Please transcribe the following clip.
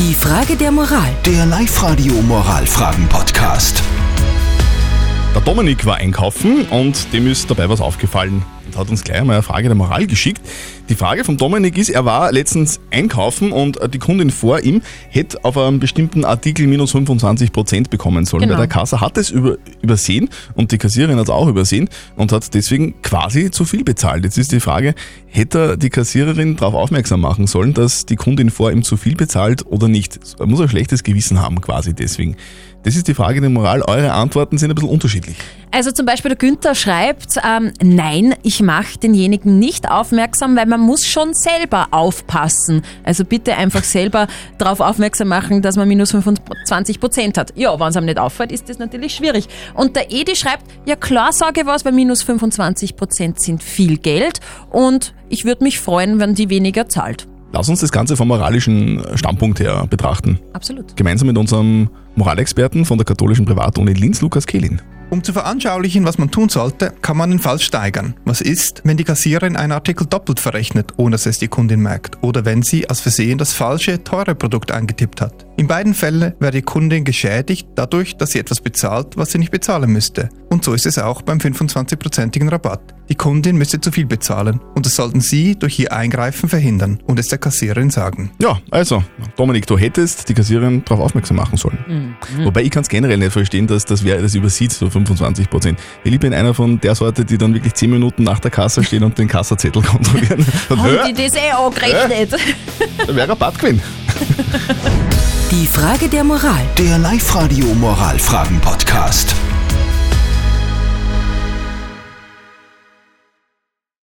Die Frage der Moral. Der Live-Radio Moralfragen-Podcast. Der Dominik war einkaufen und dem ist dabei was aufgefallen hat uns gleich mal eine Frage der Moral geschickt. Die Frage vom Dominik ist, er war letztens einkaufen und die Kundin vor ihm hätte auf einem bestimmten Artikel minus 25% bekommen sollen. Genau. Weil der Kasser hat es über, übersehen und die Kassiererin hat es auch übersehen und hat deswegen quasi zu viel bezahlt. Jetzt ist die Frage, hätte er die Kassiererin darauf aufmerksam machen sollen, dass die Kundin vor ihm zu viel bezahlt oder nicht? Er muss ein schlechtes Gewissen haben quasi deswegen. Das ist die Frage der Moral. Eure Antworten sind ein bisschen unterschiedlich. Also zum Beispiel der Günther schreibt, ähm, nein, ich mache denjenigen nicht aufmerksam, weil man muss schon selber aufpassen. Also bitte einfach selber darauf aufmerksam machen, dass man minus 25 Prozent hat. Ja, wenn es einem nicht auffällt, ist das natürlich schwierig. Und der Edi schreibt, ja klar sage was, weil minus 25 Prozent sind viel Geld und ich würde mich freuen, wenn die weniger zahlt. Lass uns das Ganze vom moralischen Standpunkt her betrachten. Absolut. Gemeinsam mit unserem Moralexperten von der katholischen Privatuni Linz, Lukas Kehlin. Um zu veranschaulichen, was man tun sollte, kann man den Fall steigern. Was ist, wenn die Kassiererin einen Artikel doppelt verrechnet, ohne dass es die Kundin merkt, oder wenn sie aus Versehen das falsche, teure Produkt eingetippt hat? In beiden Fällen wäre die Kundin geschädigt dadurch, dass sie etwas bezahlt, was sie nicht bezahlen müsste. Und so ist es auch beim 25%igen Rabatt. Die Kundin müsste zu viel bezahlen und das sollten Sie durch Ihr Eingreifen verhindern und es der Kassiererin sagen. Ja, also, Dominik, du hättest die Kassiererin darauf aufmerksam machen sollen. Wobei ich kann es generell nicht verstehen, dass das wer das übersieht, so 25 Prozent. Ich bin einer von der Sorte, die dann wirklich 10 Minuten nach der Kasse stehen und den Kassazettel kontrollieren. Haben die das eh angerechnet? Da wäre Rabatt gewesen. Die Frage der Moral. Der Live-Radio Moralfragen-Podcast.